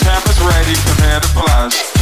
Cap is ready, command applies.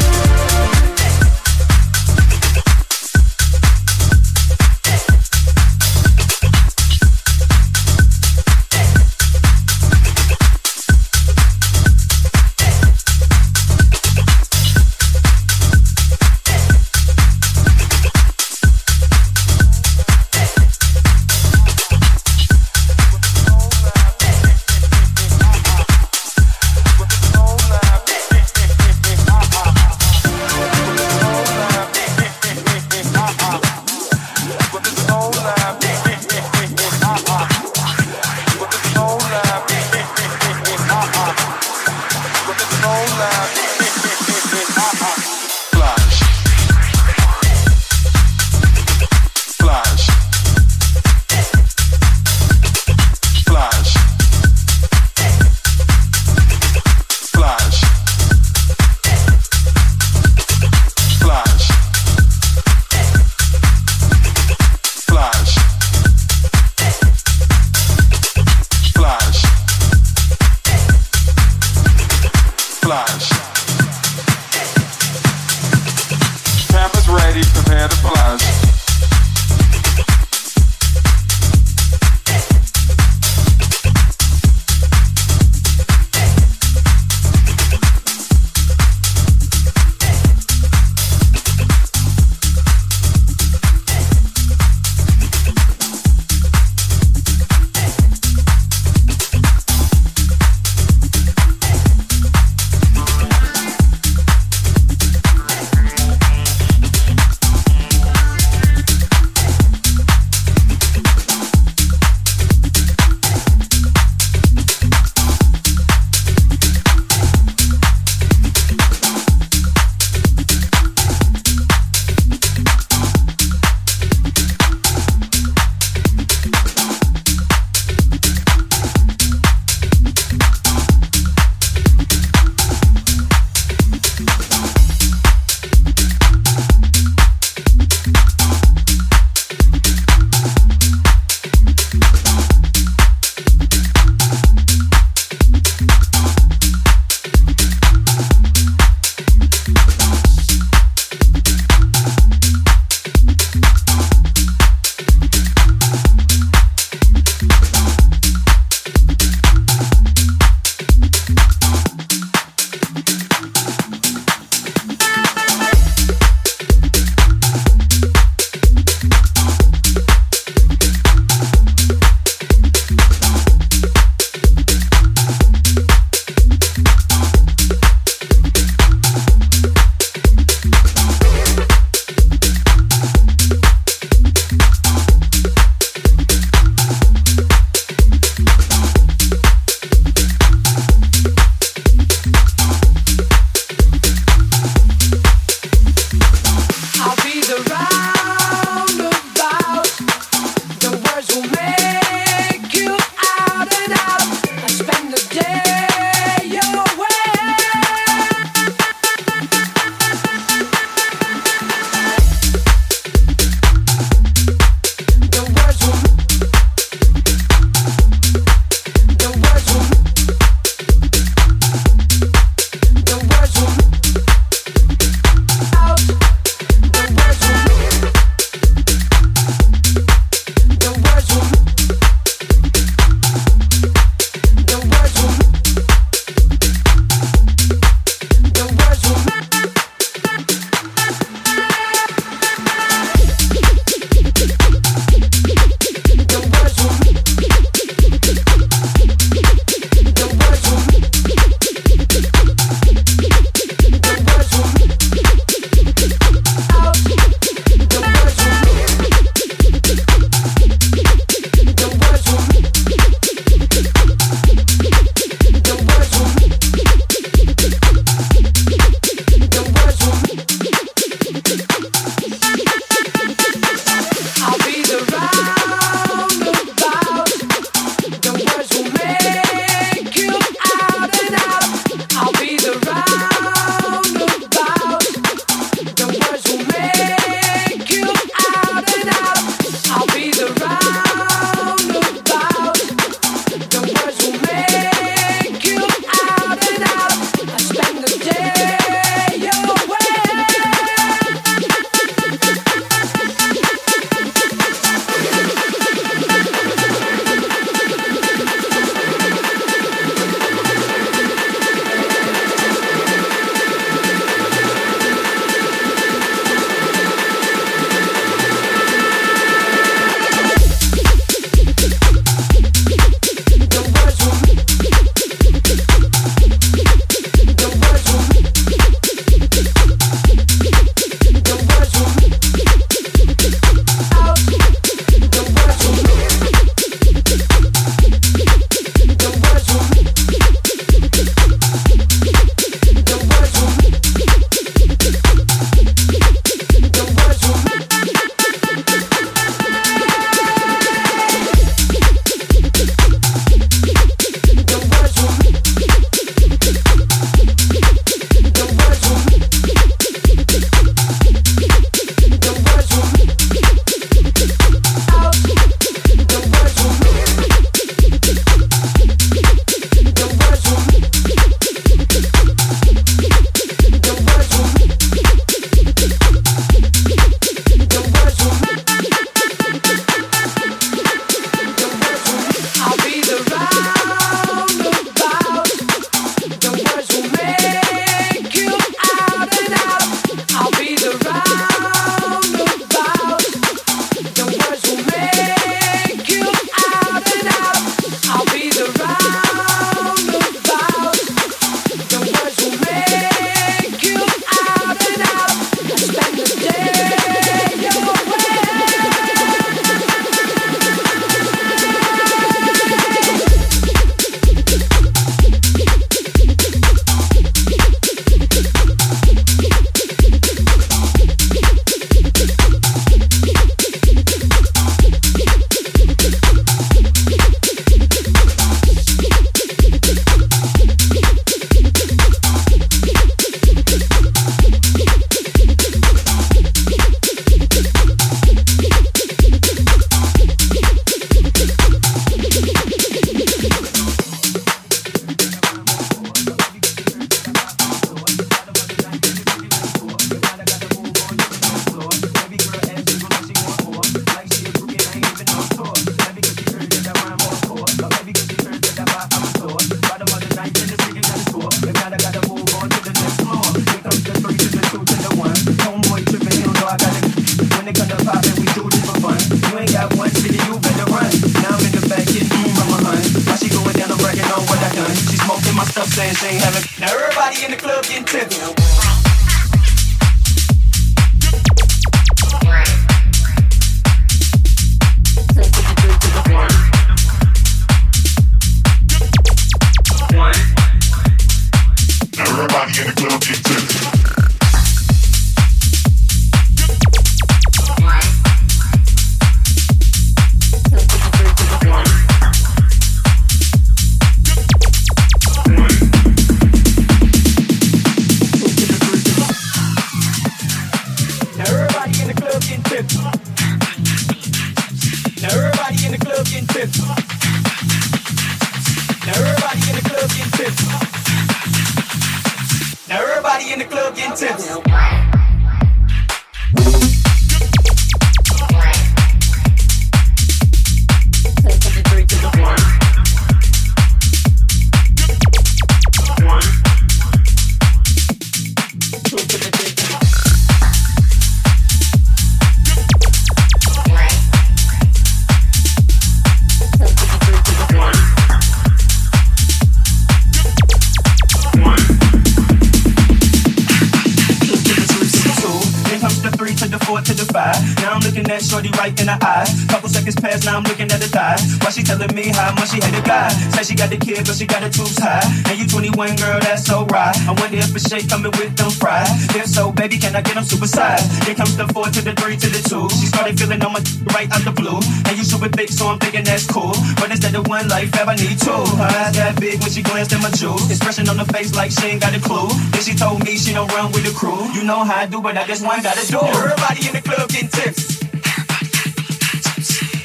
big, so I'm thinking that's cool. But instead of one life, I need two. Her eyes that big when she glanced at my jewels. Expression on the face like she ain't got a clue. Then she told me she don't run with the crew. You know how I do, but I guess one gotta do. Everybody in the club getting tips.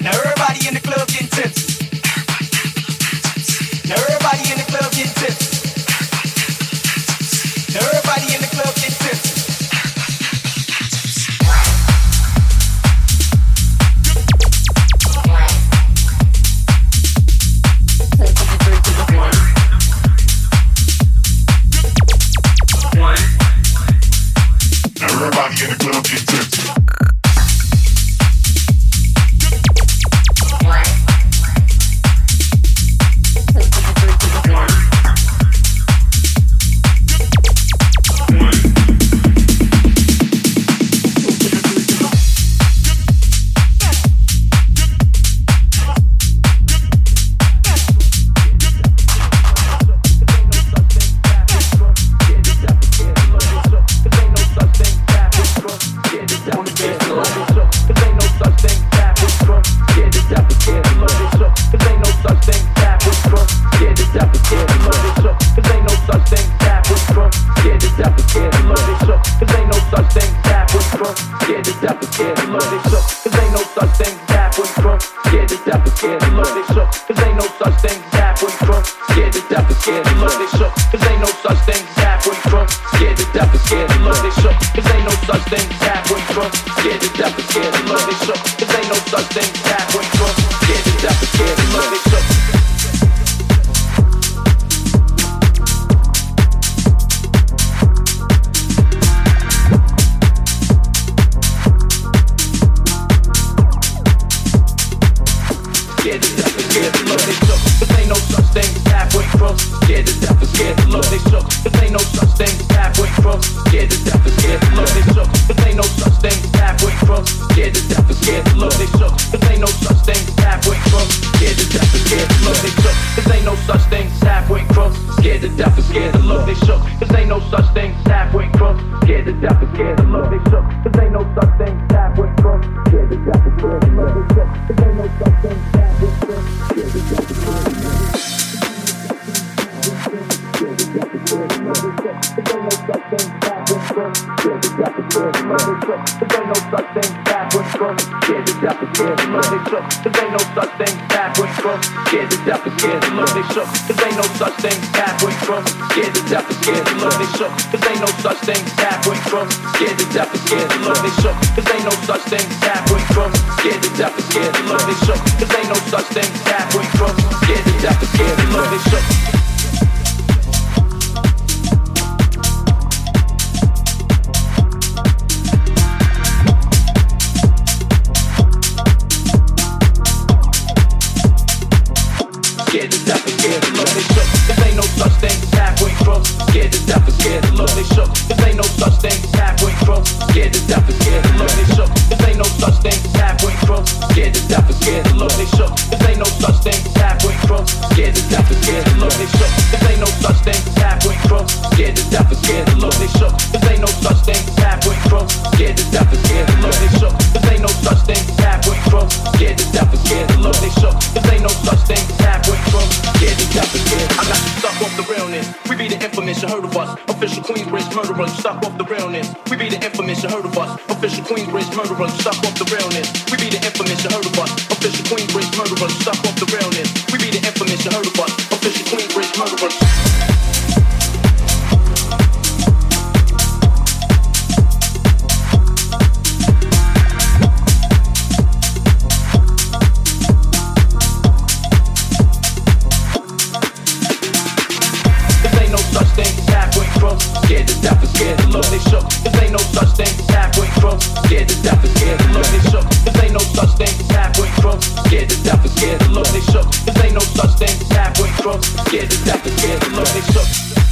Now everybody in the club getting tips. Now everybody in the club getting tips. Now everybody in the scared to death scared to love they shook. But ain't no such thing as halfway crooks. Scared to death scared to love they shook. But ain't no such thing as halfway crooks. Scared to death scared to love they shook. But ain't no such thing as halfway crooks. Scared to death scared to love they shook. But ain't no such thing as halfway crooks. Scared to death scared to love they shook. But ain't no such thing as halfway crooks. Scared to death scared to love love shook, cause ain't no such thing halfway from. Scared to death and scared to look, they shook, cause ain't no such thing halfway from. Scared to death and scared to look, they shook, cause ain't no such thing halfway from. Scared to death and scared to look, they shook, cause ain't no such thing halfway from. Scared to death and scared to look, they shook, cause ain't no such thing halfway from. Scared to death and scared to look, they shook. Official Queensbridge murderers, stop off the realness. We be the infamous, you heard of us. Official Queensbridge murderers, stop off the realness. We be the infamous, you heard of us. Official Queensbridge murderers. scared to death and scared to love. They shook, no such thing as halfway through. Scared to death and scared to look, they shook. This ain't no such thing as halfway through. Scared to death scared to look, they shook. This ain't no such thing as halfway through. Scared to death and scared to look, they shook.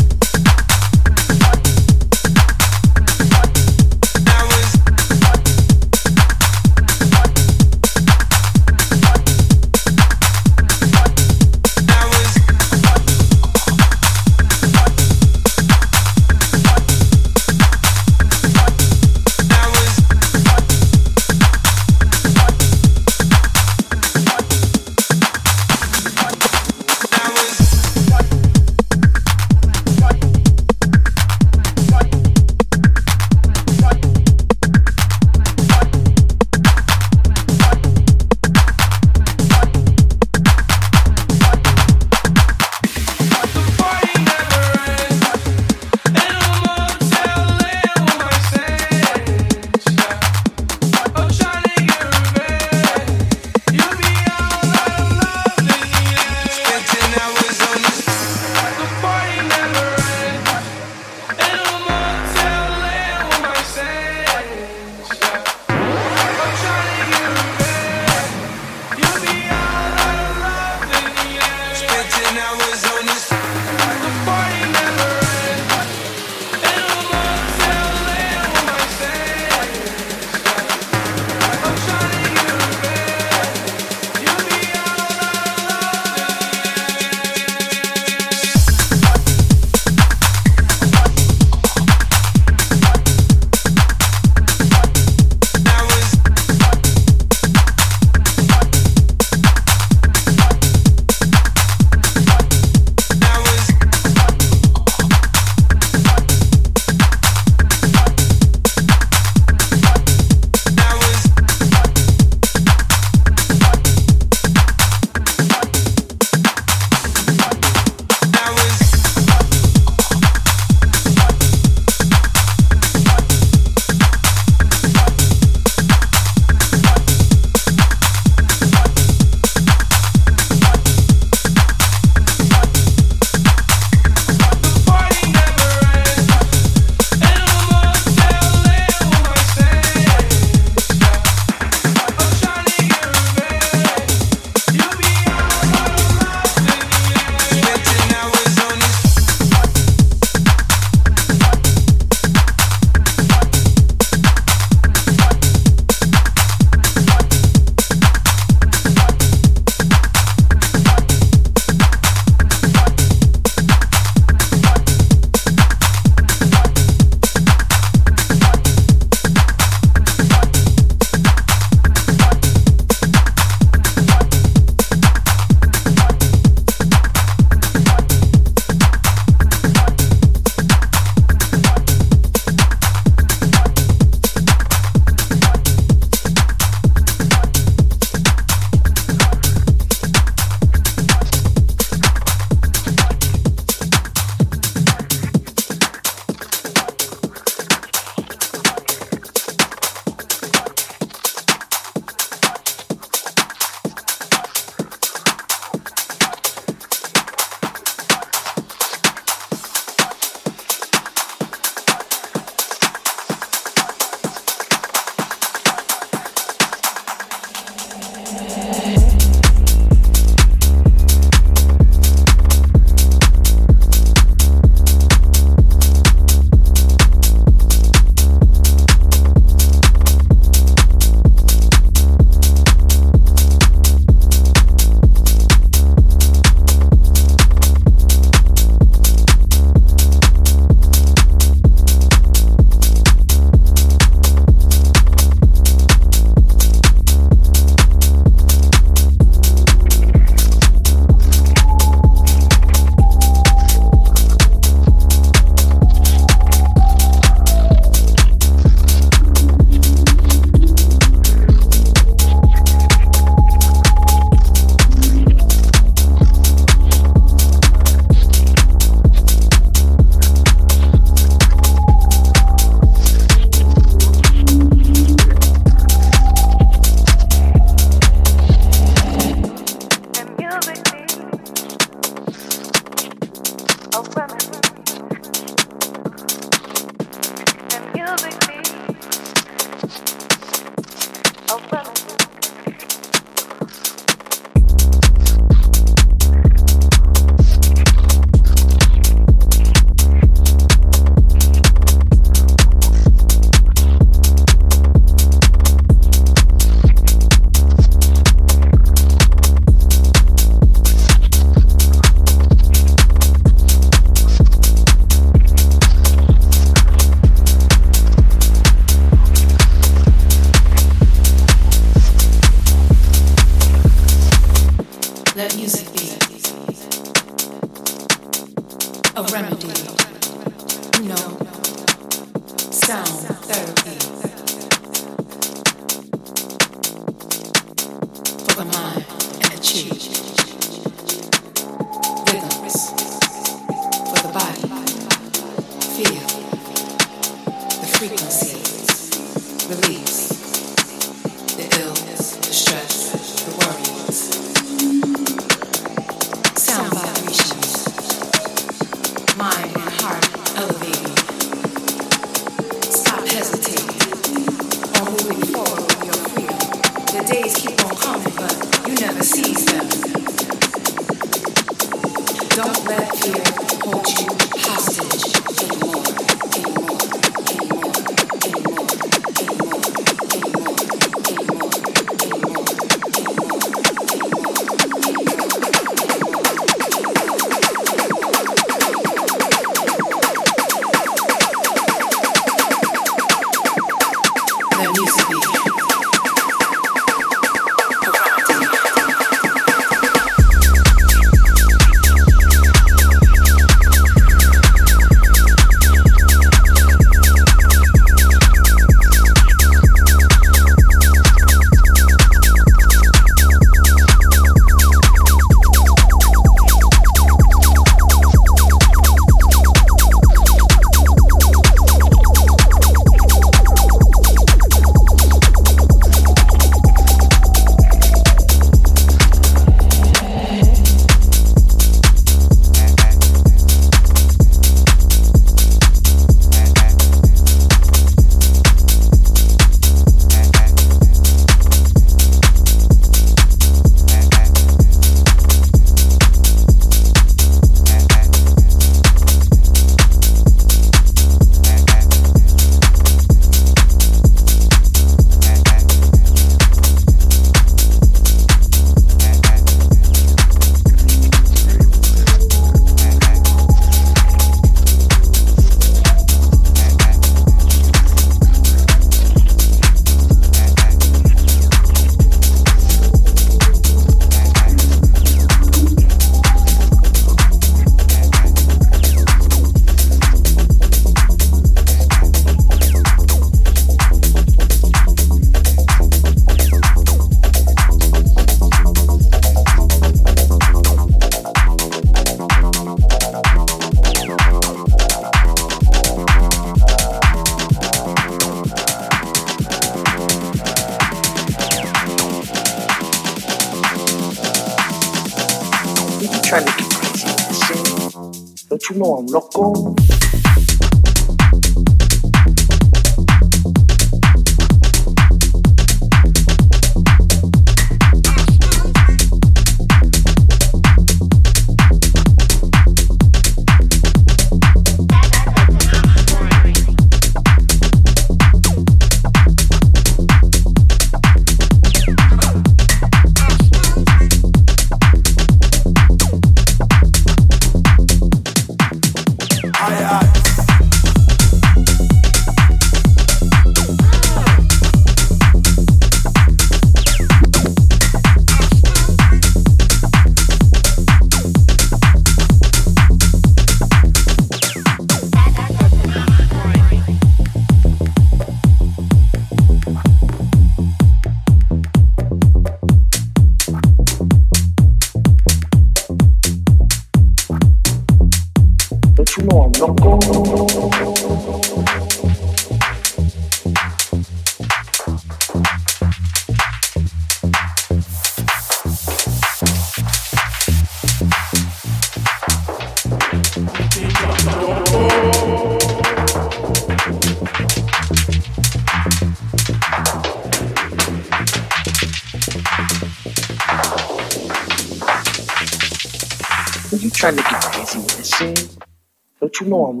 nome,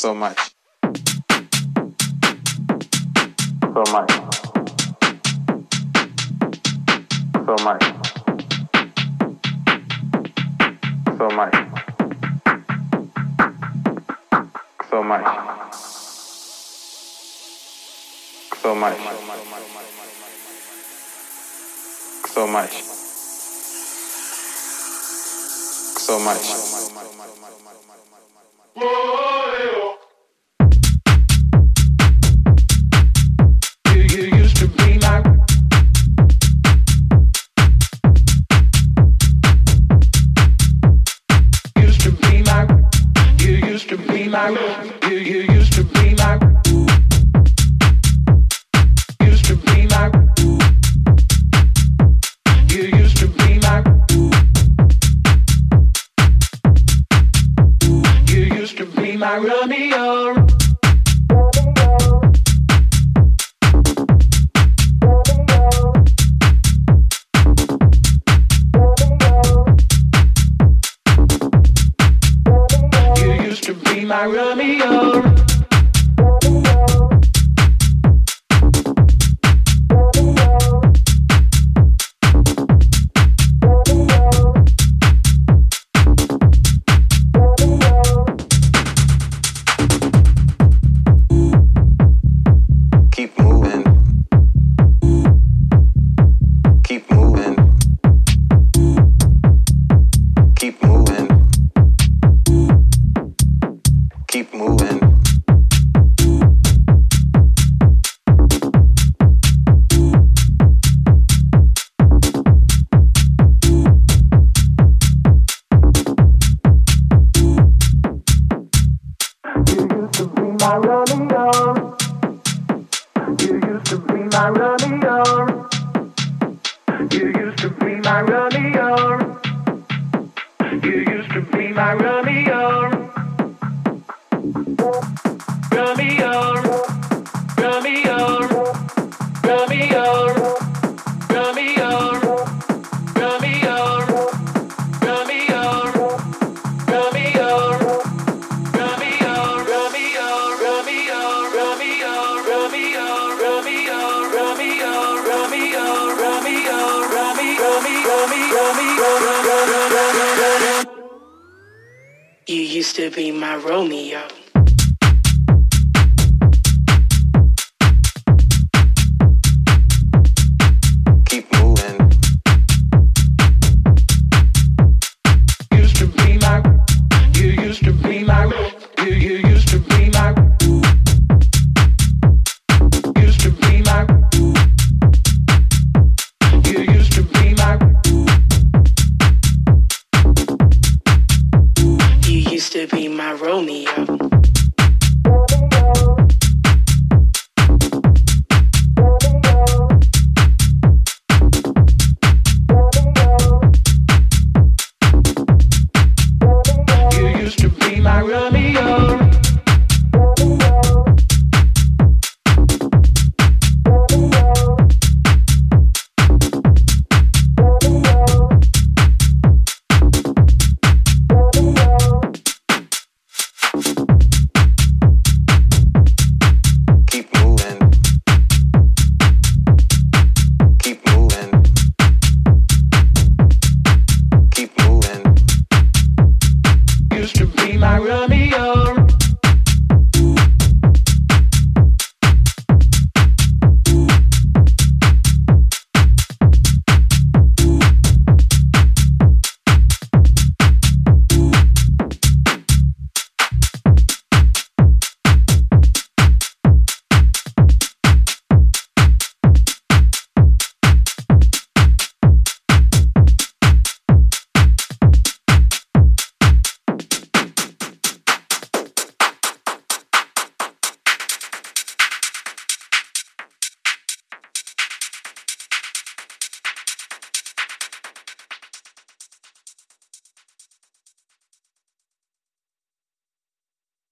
so much.